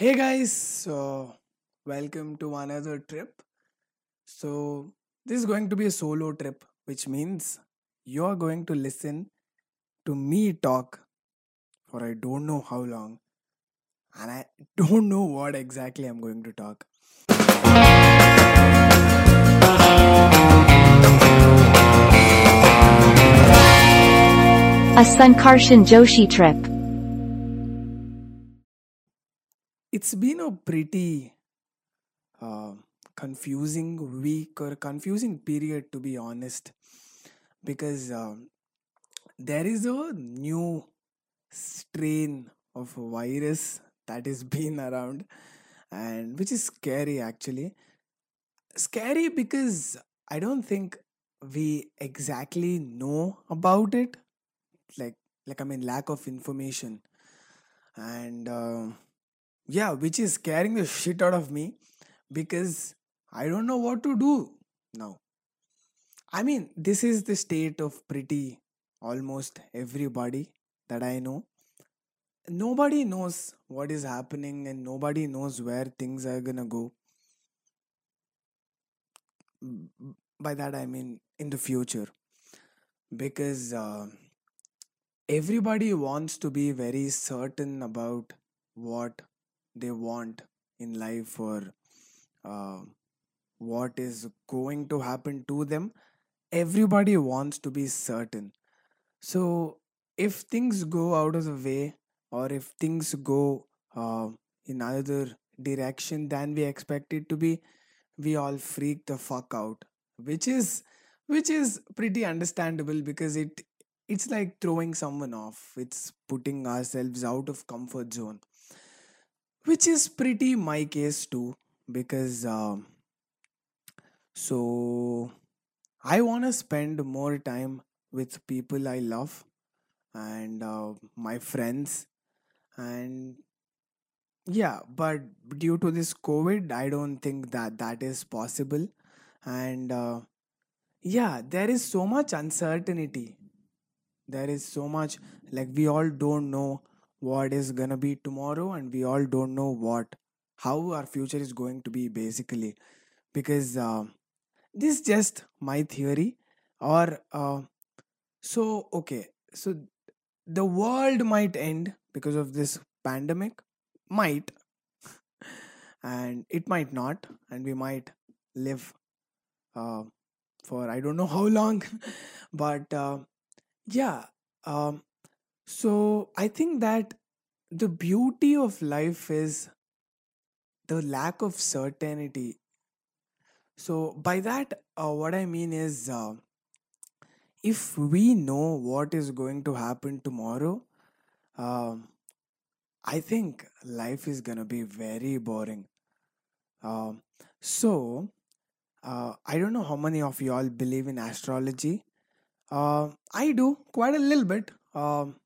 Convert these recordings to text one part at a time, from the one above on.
Hey guys, so welcome to another trip. So, this is going to be a solo trip, which means you're going to listen to me talk for I don't know how long, and I don't know what exactly I'm going to talk. A Sankarshan Joshi trip. It's been a pretty uh, confusing week or confusing period, to be honest, because um, there is a new strain of virus that is been around and which is scary actually. Scary because i don't think we exactly know about it like like i mean lack of information. And uh, yeah which is scaring the shit out of me because i don't know what to do now. I mean this is the state of pretty almost everybody that i know. Nobody knows what is happening and nobody knows where things are gonna go. By that i mean in the future. Because uh, everybody wants to be very certain about what they want in life or uh, what is going to happen to them everybody wants to be certain. So if things go out of the way or if things go uh, in another direction than we expect it to be we all freak the fuck out which is which is pretty understandable because it it's like throwing someone off. It's putting ourselves out of comfort zone which is pretty my case too because um, so i want to spend more time with people i love and uh, my friends and yeah but due to this covid i don't think that that is possible. And uh, yeah there is so much uncertainty. There is so much like we all don't know what is gonna be tomorrow and we all don't know what how our future is going to be basically. Because uh, this is just my theory or uh, so okay so the world might end because of this pandemic might and it might not and we might live uh, for i don't know how long but uh, yeah um, so i think that the beauty of life is the lack of certainty. So by that uh, what i mean is uh, if we know what is going to happen tomorrow um, i think life is gonna be very boring. Um, so uh, i don't know how many of you all believe in astrology. Uh, i do quite a little bit. Um,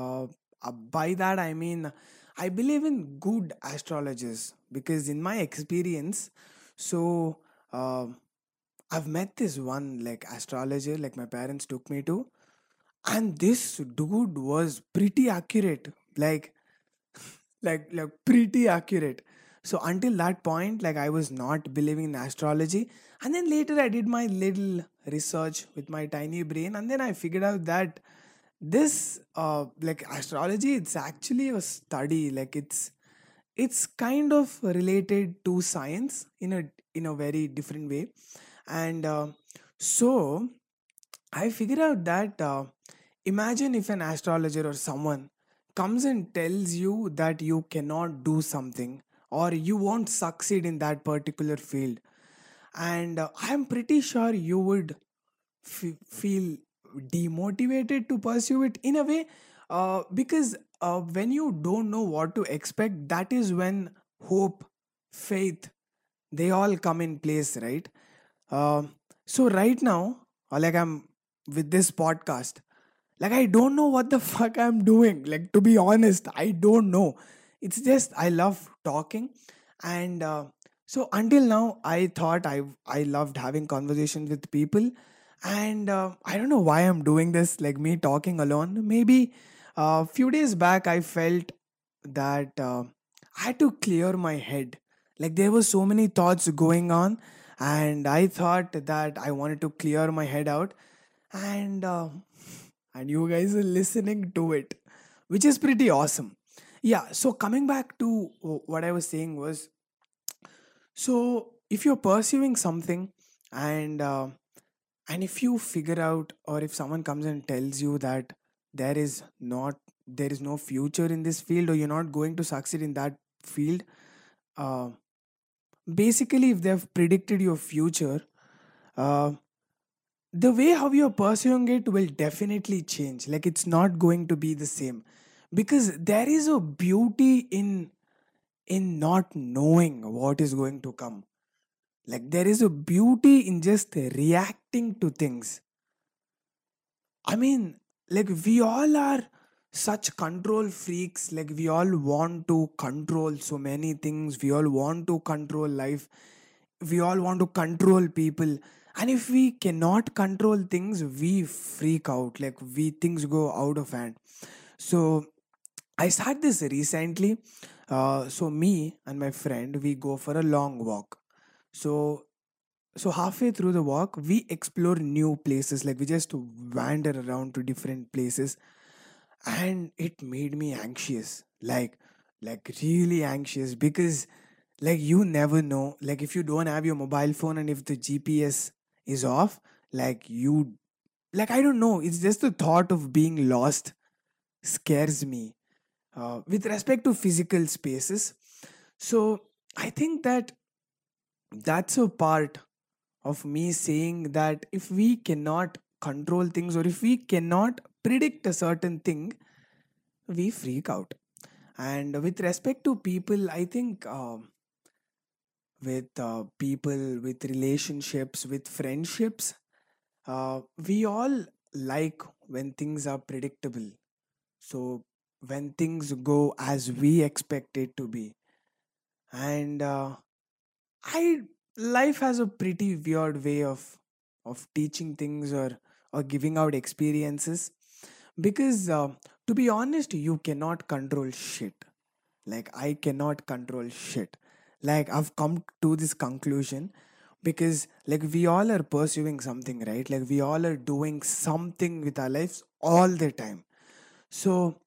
uh, uh, by that i mean i believe in good astrologers because in my experience so um I've met this one like astrologer, like my parents took me to, and this dude was pretty accurate, like like like pretty accurate. So until that point, like I was not believing in astrology, and then later I did my little research with my tiny brain, and then I figured out that this uh like astrology, it's actually a study, like it's it's kind of related to science in a in a very different way. And uh, so i figured out that uh, imagine if an astrologer or someone comes and tells you that you cannot do something or you won't succeed in that particular field. And uh, i'm pretty sure you would f- feel demotivated to pursue it in a way uh, because uh, when you don't know what to expect that is when hope faith they all come in place right? Um so right now uh, like i'm with this podcast like i don't know what the fuck i'm doing like to be honest i don't know. It's just i love talking and uh, so until now i thought i i loved having conversations with people and uh, i don't know why i'm doing this like me talking alone maybe a few days back i felt that uh, I had to clear my head. Like there were so many thoughts going on, and I thought that I wanted to clear my head out, and uh, and you guys are listening to it, which is pretty awesome. Yeah. So coming back to what I was saying was, so if you're pursuing something, and uh, and if you figure out, or if someone comes and tells you that there is not there is no future in this field, or you're not going to succeed in that field, uh, basically if they've predicted your future uh, the way how you're pursuing it will definitely change. Like it's not going to be the same. Because there is a beauty in in not knowing what is going to come like there is a beauty in just reacting to things. I mean like we all are such control freaks. Like we all want to control so many things. We all want to control life. We all want to control people. And if we cannot control things we freak out. Like we things go out of hand. So i started this recently. Uh, so me and my friend we go for a long walk so so halfway through the walk we explore new places like we just wander around to different places. And it made me anxious like like really anxious because like you never know. Like if you don't have your mobile phone and if the gps is off like you like i don't know. It's just the thought of being lost scares me uh, with respect to physical spaces. So i think that that's a part of me saying that if we cannot control things or if we cannot predict a certain thing we freak out. And with respect to people i think um, with uh, people with relationships with friendships uh, we all like when things are predictable. So when things go as we expect it to be. And uh, i life has a pretty weird way of of teaching things or or giving out experiences. Because uh, to be honest you cannot control shit. Like i cannot control shit. Like i've come to this conclusion because like we all are pursuing something right? Like we all are doing something with our lives all the time. So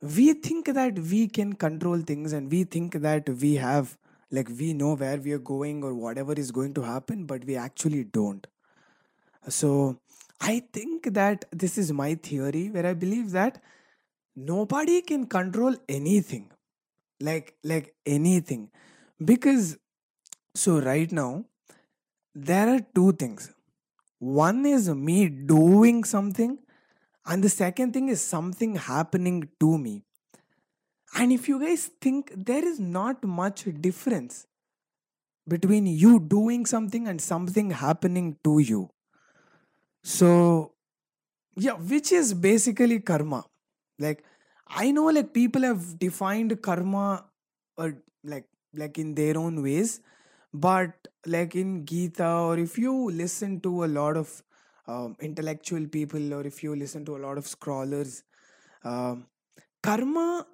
we think that we can control things and we think that we have like we know where we are going or whatever is going to happen but we actually don't. So i think that this is my theory where i believe that nobody can control anything. Like like anything. Because so right now there are two things. One is me doing something and the second thing is something happening to me and if you guys think there is not much difference between you doing something and something happening to you. So yeah which is basically karma. Like i know like people have defined karma or like like in their own ways but like in gita or if you listen to a lot of um, intellectual people or if you listen to a lot of scholars um, karma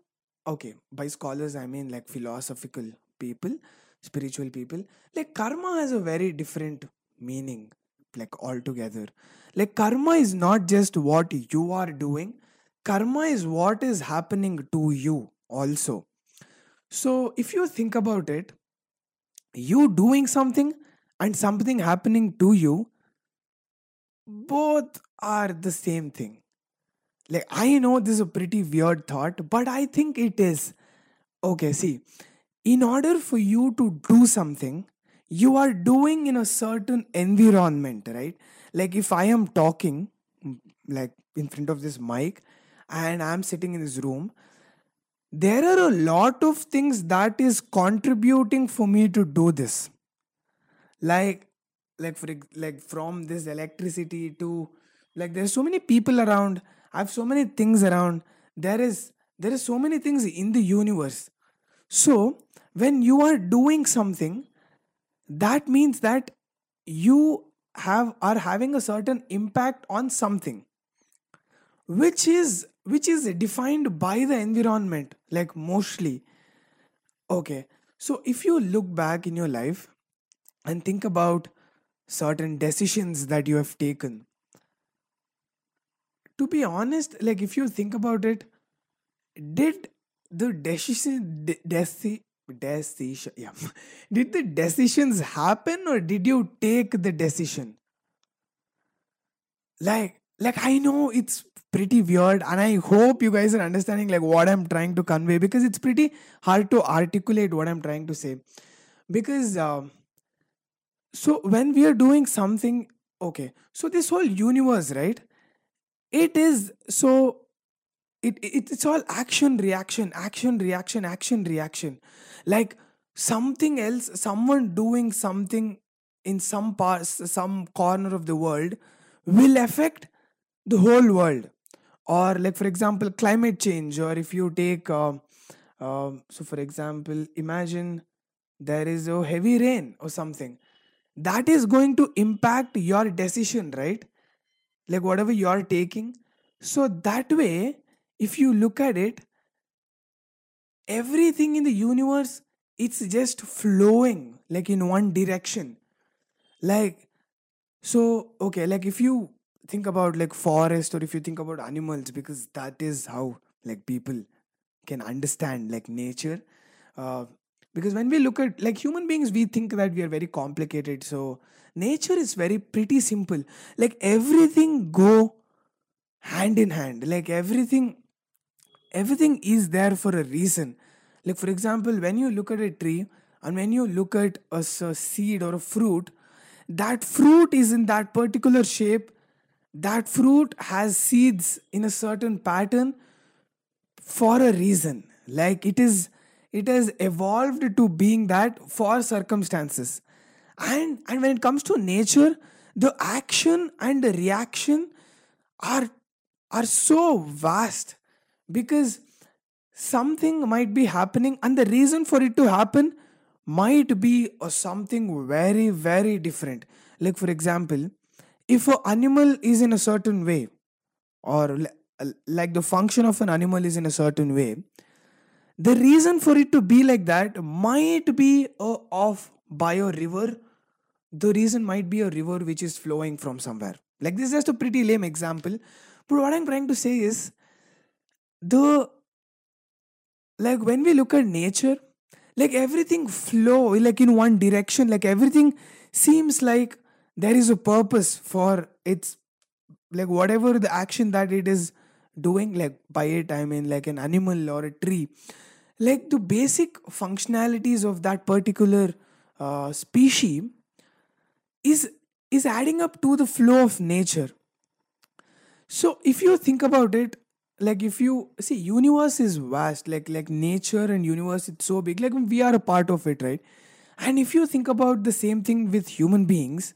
okay by scholars i mean like philosophical people spiritual people like karma has a very different meaning like altogether. Like karma is not just what you are doing karma is what is happening to you also. So if you think about it you doing something and something happening to you both are the same thing like i know this is a pretty weird thought but i think it is. Okay see in order for you to do something you are doing in a certain environment right? Like if i am talking like in front of this mic and i'm sitting in this room there are a lot of things that is contributing for me to do this. Like like for like from this electricity to like there's so many people around i have so many things around. There is there is so many things in the universe. So when you are doing something that means that you have are having a certain impact on something which is which is defined by the environment like mostly. Okay. So if you look back in your life and think about certain decisions that you have taken, to be honest, like if you think about it, did the decision de- deci- decision yeah did the decisions happen or did you take the decision? Like like i know it's pretty weird and i hope you guys are understanding like what i'm trying to convey because it's pretty hard to articulate what i'm trying to say. Because um, so when we are doing something okay so this whole universe right it is so it, it it's all action reaction action reaction action reaction. Like something else someone doing something in some parts some corner of the world will affect the whole world. Or like for example climate change or if you take um um, so for example imagine there is a heavy rain or something. That is going to impact your decision right like whatever you're taking. So that way if you look at it everything in the universe it's just flowing like in one direction. Like so okay like if you think about like forest or if you think about animals because that is how like people can understand like nature uh, because when we look at like human beings we think that we are very complicated. So nature is very pretty simple. Like everything go hand in hand. Like everything everything is there for a reason. Like for example when you look at a tree and when you look at a seed or a fruit that fruit is in that particular shape. That fruit has seeds in a certain pattern for a reason. Like it is it has evolved to being that for circumstances and and when it comes to nature the action and the reaction are are so vast because something might be happening and the reason for it to happen might be uh, something very very different. Like for example if an animal is in a certain way or uh, like the function of an animal is in a certain way the reason for it to be like that might be uh, off by a river the reason might be a river which is flowing from somewhere. Like this is just a pretty lame example but what i'm trying to say is the like when we look at nature like everything flow like in one direction like everything seems like there is a purpose for its like whatever the action that it is doing like by it i mean like an animal or a tree. Like the basic functionalities of that particular uh, species is is adding up to the flow of nature. So if you think about it like if you see universe is vast like like nature and universe it's so big like we are a part of it right? And if you think about the same thing with human beings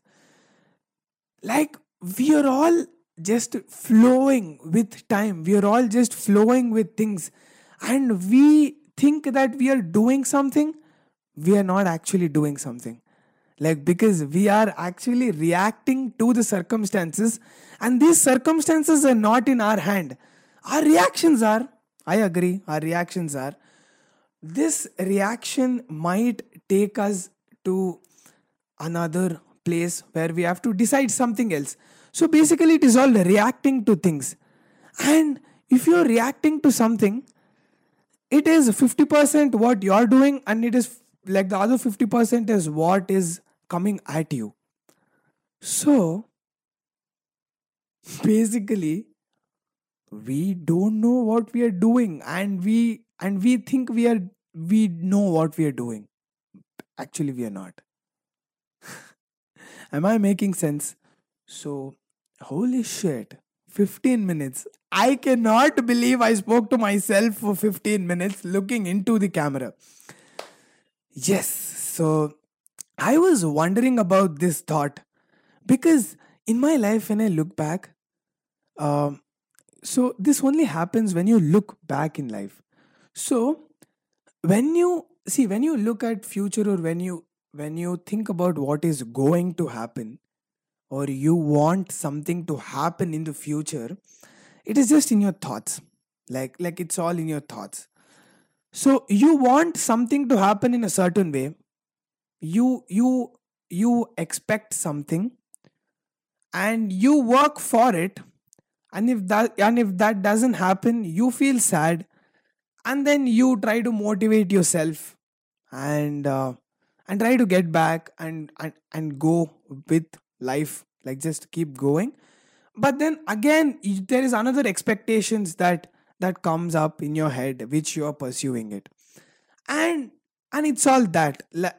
like we are all just flowing with time we are all just flowing with things and we think that we are doing something we are not actually doing something like because we are actually reacting to the circumstances and these circumstances are not in our hand our reactions are i agree our reactions are this reaction might take us to another place where we have to decide something else. So basically, it is all reacting to things. And if you're reacting to something, it is 50% what you're doing, and it is like the other 50% is what is coming at you. So basically, we don't know what we are doing, and we and we think we are we know what we are doing. Actually, we are not. Am I making sense? So, holy shit, 15 minutes. I cannot believe I spoke to myself for 15 minutes looking into the camera. Yes, so I was wondering about this thought because in my life, when I look back, um, so this only happens when you look back in life. So, when you see, when you look at future or when you when you think about what is going to happen or you want something to happen in the future it is just in your thoughts like like it's all in your thoughts so you want something to happen in a certain way. You you you expect something and you work for it. And if that and if that doesn't happen you feel sad and then you try to motivate yourself and uh, and try to get back and, and and go with life. Like just keep going. But then again there is another expectations that that comes up in your head which you are pursuing it. And and it's all that. Li-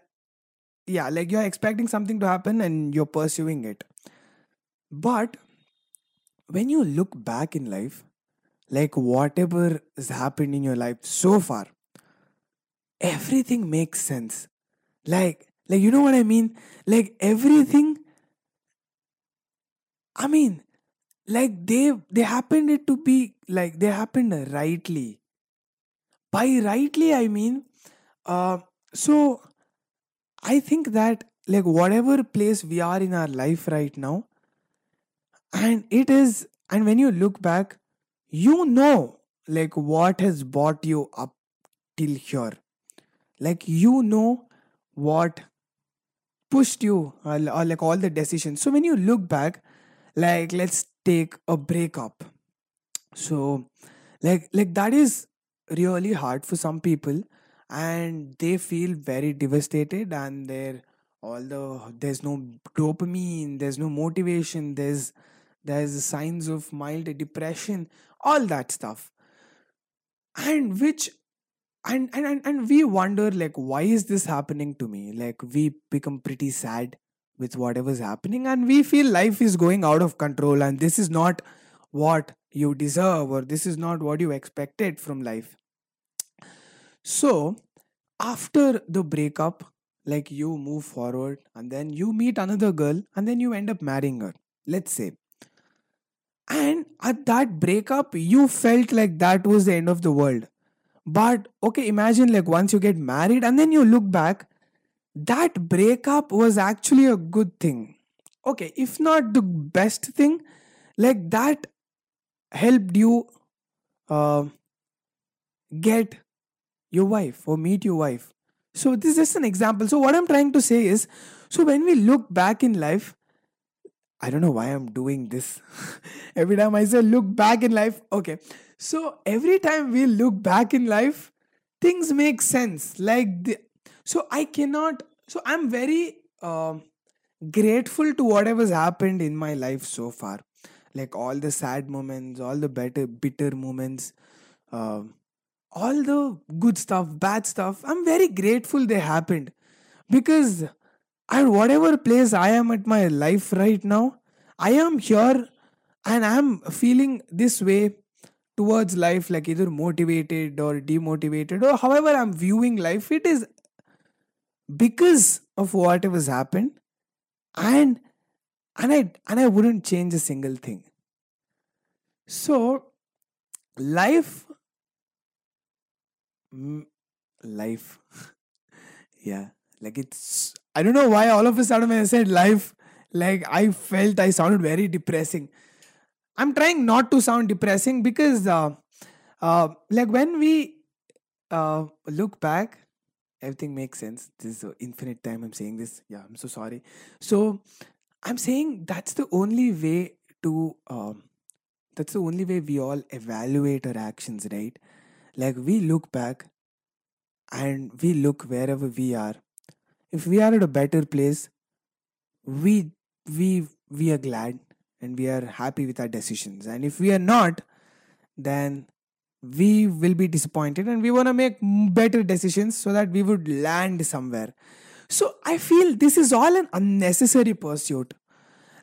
yeah like you're expecting something to happen and you're pursuing it. But when you look back in life like whatever has happened in your life so far everything makes sense. Like like you know what i mean? Like everything i mean like they they happened it to be like they happened rightly. By rightly i mean uh so i think that like whatever place we are in our life right now and it is and when you look back you know like what has brought you up till here. Like you know what pushed you or, or like all the decisions. So when you look back like let's take a breakup. So like like that is really hard for some people and they feel very devastated and they're all the there's no dopamine there's no motivation there's there's signs of mild depression all that stuff. And which and, and and and we wonder like why is this happening to me? Like we become pretty sad with whatever's happening and we feel life is going out of control and this is not what you deserve or this is not what you expected from life. So after the breakup like you move forward and then you meet another girl and then you end up marrying her let's say. And at that breakup you felt like that was the end of the world. But okay imagine like once you get married and then you look back that breakup was actually a good thing. Okay if not the best thing like that helped you uh, get your wife or meet your wife. So this is just an example. So what i'm trying to say is so when we look back in life i don't know why i'm doing this. Every time i say look back in life okay. So every time we look back in life things make sense. Like the, so i cannot so i'm very um grateful to whatever's happened in my life so far. Like all the sad moments all the better bitter moments um, all the good stuff bad stuff i'm very grateful they happened. Because at whatever place i am at my life right now i am here and i'm feeling this way towards life like either motivated or demotivated or however i'm viewing life it is because of whatever's happened and and i and i wouldn't change a single thing. So life mm, life yeah like it's i don't know why all of a sudden when i said life like i felt i sounded very depressing. I'm trying not to sound depressing because uh, uh like when we uh look back everything makes sense. This is infinite time i'm saying this. Yeah i'm so sorry. So i'm saying that's the only way to um that's the only way we all evaluate our actions right? Like we look back and we look wherever we are. If we are at a better place we we we are glad and we are happy with our decisions. And if we are not then we will be disappointed and we want to make better decisions so that we would land somewhere. So i feel this is all an unnecessary pursuit.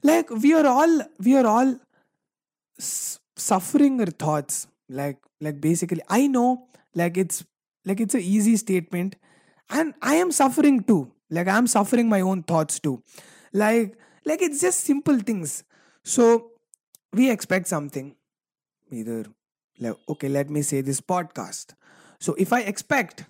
Like we are all we are all suffering our thoughts. Like like basically i know like it's like it's a easy statement and i am suffering too. Like i'm suffering my own thoughts too. Like like it's just simple things. So we expect something either okay let me say this podcast. So if i expect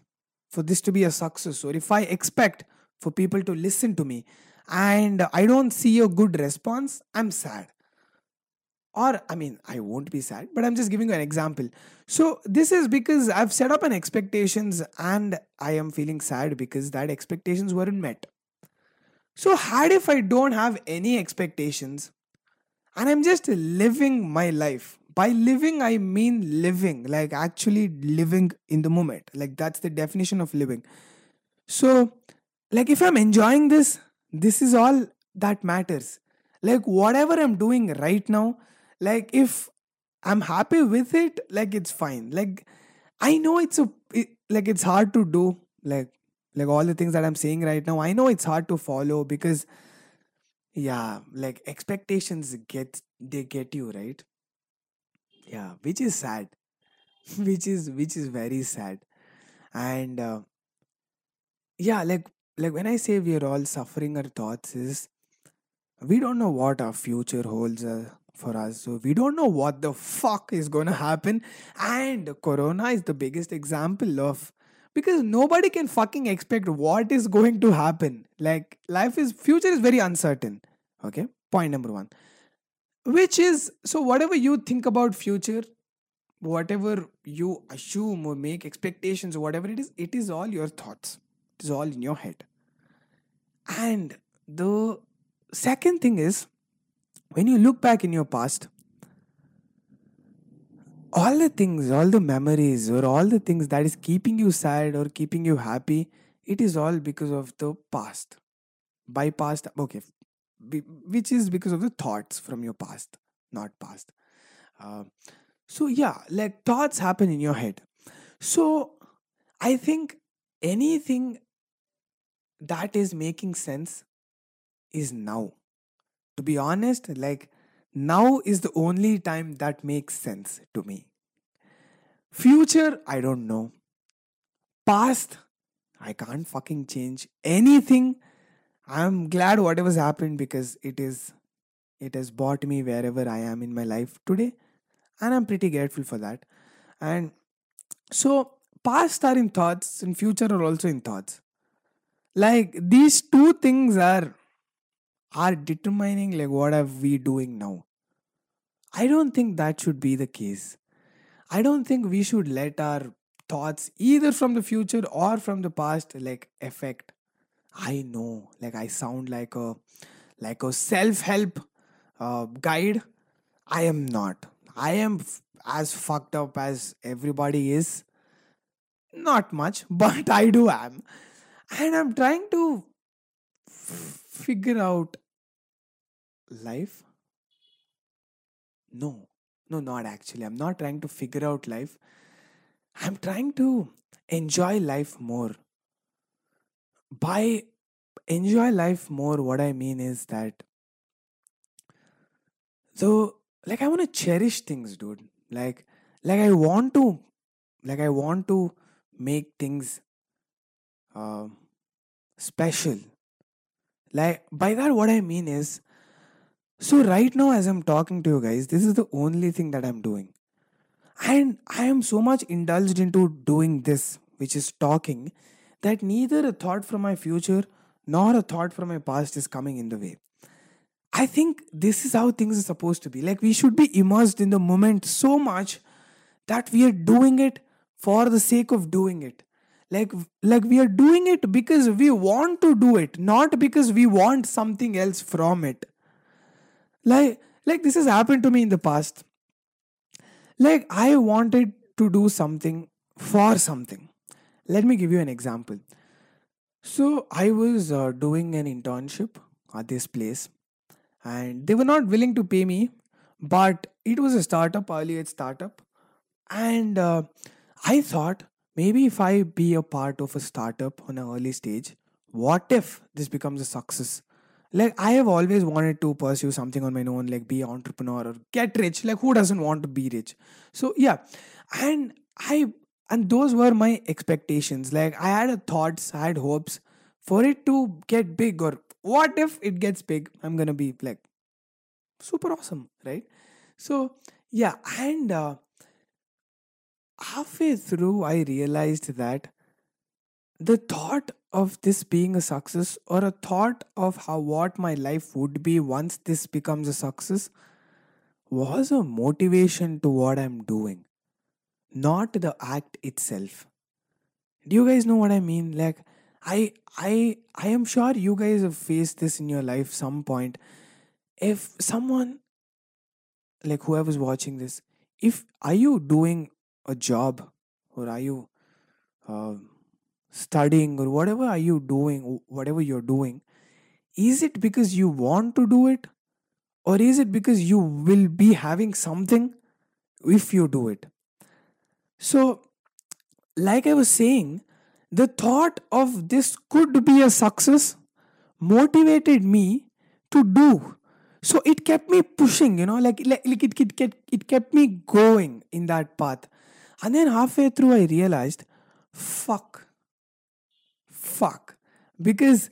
for this to be a success or if i expect for people to listen to me and i don't see a good response i'm sad. Or i mean i won't be sad but i'm just giving you an example. So this is because i've set up an expectations and i am feeling sad because that expectations weren't met. So had if i don't have any expectations and i'm just living my life by living i mean living like actually living in the moment. Like that's the definition of living. So like if i'm enjoying this this is all that matters. Like whatever i'm doing right now like if i'm happy with it like it's fine. Like i know it's a it, like it's hard to do like like all the things that i'm saying right now i know it's hard to follow because yeah like expectations get they get you right yeah which is sad. Which is which is very sad. And uh, yeah like like when i say we are all suffering our thoughts is we don't know what our future holds uh, for us. So we don't know what the fuck is going to happen. And corona is the biggest example of because nobody can fucking expect what is going to happen. Like life is future is very uncertain. Okay? Point number 1 which is so whatever you think about future whatever you assume or make expectations or whatever it is it is all your thoughts. It is all in your head. And the second thing is when you look back in your past all the things all the memories or all the things that is keeping you sad or keeping you happy it is all because of the past. By past okay which is because of the thoughts from your past not past. Uh, so yeah like thoughts happen in your head. So i think anything that is making sense is now. To be honest like now is the only time that makes sense to me. Future i don't know. Past i can't fucking change anything i'm glad whatever's happened because it is it has brought me wherever i am in my life today and i'm pretty grateful for that. And so past are in thoughts and future are also in thoughts. Like these two things are are determining like what are we doing now. I don't think that should be the case. I don't think we should let our thoughts either from the future or from the past like affect i know. Like i sound like a like a self-help uh, guide. I am not. I am f- as fucked up as everybody is. Not much but i do am. And i'm trying to f- figure out life. No. No not actually. I'm not trying to figure out life. I'm trying to enjoy life more by enjoy life more what i mean is that so like i want to cherish things dude. Like like i want to like i want to make things uh, special. Like by that what i mean is so right now as i'm talking to you guys this is the only thing that i'm doing. And i am so much indulged into doing this which is talking that neither a thought from my future nor a thought from my past is coming in the way. I think this is how things are supposed to be. Like we should be immersed in the moment so much that we are doing it for the sake of doing it. Like like we are doing it because we want to do it not because we want something else from it. Like like this has happened to me in the past. Like i wanted to do something for something let me give you an example. So i was uh, doing an internship at this place and they were not willing to pay me but it was a startup early age startup and uh, i thought maybe if i be a part of a startup on an early stage what if this becomes a success? Like i have always wanted to pursue something on my own like be an entrepreneur or get rich. Like who doesn't want to be rich? So yeah and i and those were my expectations. Like i had thoughts i had hopes for it to get big or what if it gets big i'm gonna be like super awesome right? So yeah and uh, halfway through i realized that the thought of this being a success or a thought of how what my life would be once this becomes a success was a motivation to what I'm doing, not the act itself. Do you guys know what I mean? Like I I I am sure you guys have faced this in your life some point. If someone like whoever's watching this, if are you doing a job or are you uh, studying or whatever are you doing, whatever you're doing, is it because you want to do it or is it because you will be having something if you do it? So, like I was saying, the thought of this could be a success motivated me to do. So it kept me pushing, you know, like, like, like it, it, it, it kept me going in that path. And then halfway through, I realized, fuck, fuck, because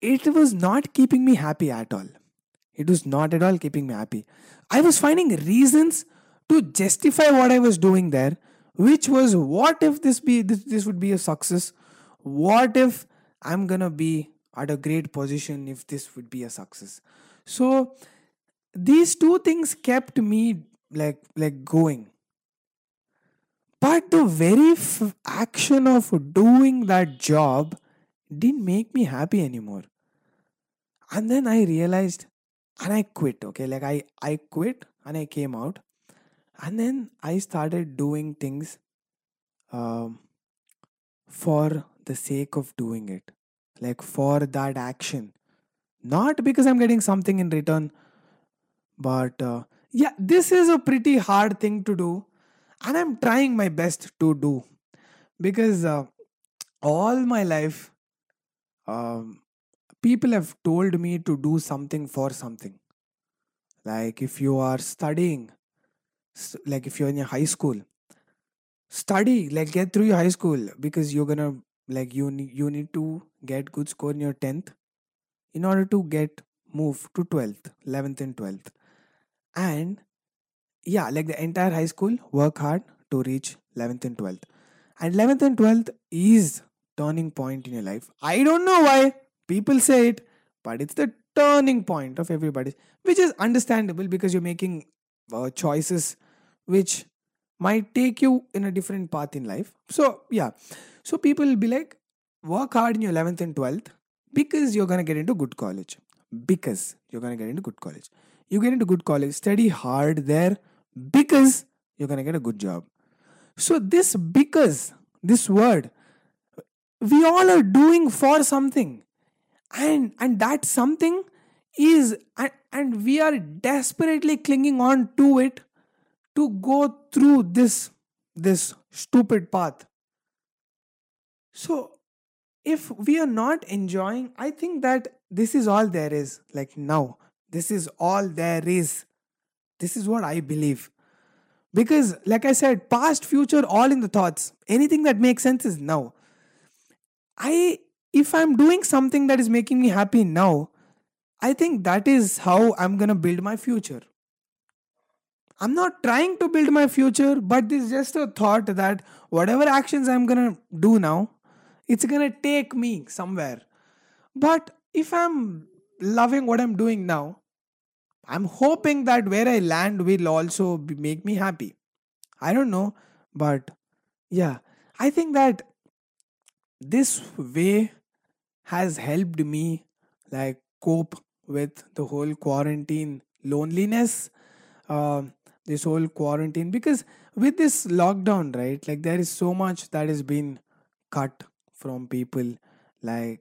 it was not keeping me happy at all. It was not at all keeping me happy. I was finding reasons to justify what I was doing there, which was what if this be this, this would be a success? What if I'm gonna be at a great position if this would be a success? So these two things kept me like like going. But the very f- action of doing that job didn't make me happy anymore. And then I realized and I quit, okay? Like I I quit and I came out and then I started doing things um, for the sake of doing it. Like for that action. Not because I'm getting something in return, but uh, yeah, this is a pretty hard thing to do and I'm trying my best to do because uh, all my life um, people have told me to do something for something like if you are studying like if you're in your high school study like get through your high school because you're gonna like you need you need to get good score in your 10th in order to get move to 12th 11th and 12th and yeah like the entire high school work hard to reach 11th and 12th and 11th and 12th is turning point in your life. I don't know why people say it but it's the turning point of everybody which is understandable because you're making uh, choices which might take you in a different path in life. So yeah. So people will be like work hard in your 11th and 12th because you're going to get into good college. Because you're going to get into good college. You get into good college study hard there because you're going to get a good job. So this because this word we all are doing for something. And and that something is and, and we are desperately clinging on to it to go through this this stupid path. So if we are not enjoying i think that this is all there is like now. This is all there is. This is what i believe. Because like i said past future all in the thoughts. Anything that makes sense is now. I if i'm doing something that is making me happy now i think that is how i'm going to build my future. I'm not trying to build my future but this is just a thought that whatever actions i'm going to do now it's going to take me somewhere. But if i'm loving what i'm doing now i'm hoping that where i land will also be, make me happy. I don't know but yeah i think that this way has helped me like cope with the whole quarantine loneliness um this whole quarantine because with this lockdown right like there is so much that has been cut from people like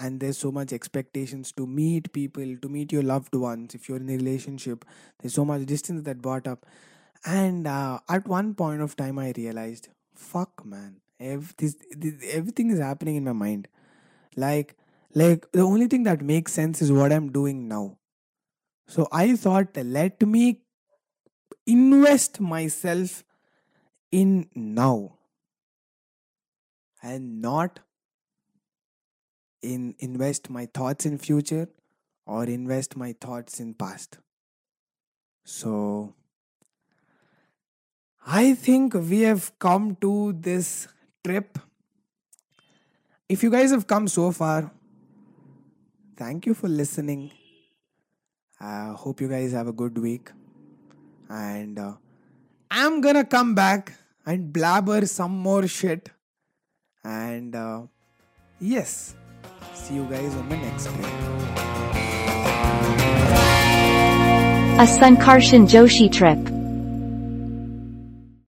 and there's so much expectations to meet people to meet your loved ones if you're in a relationship. There's so much distance that brought up. And uh, at one point of time i realized fuck man. Ev- this, this, everything is happening in my mind. Like like the only thing that makes sense is what i'm doing now. So i thought let me invest myself in now and not in invest my thoughts in future or invest my thoughts in past. So i think we have come to this trip. If you guys have come so far thank you for listening i hope you guys have a good week and uh, I'm gonna come back and blabber some more shit. And uh, yes, see you guys on the next trip. A Sankarshan Joshi trip.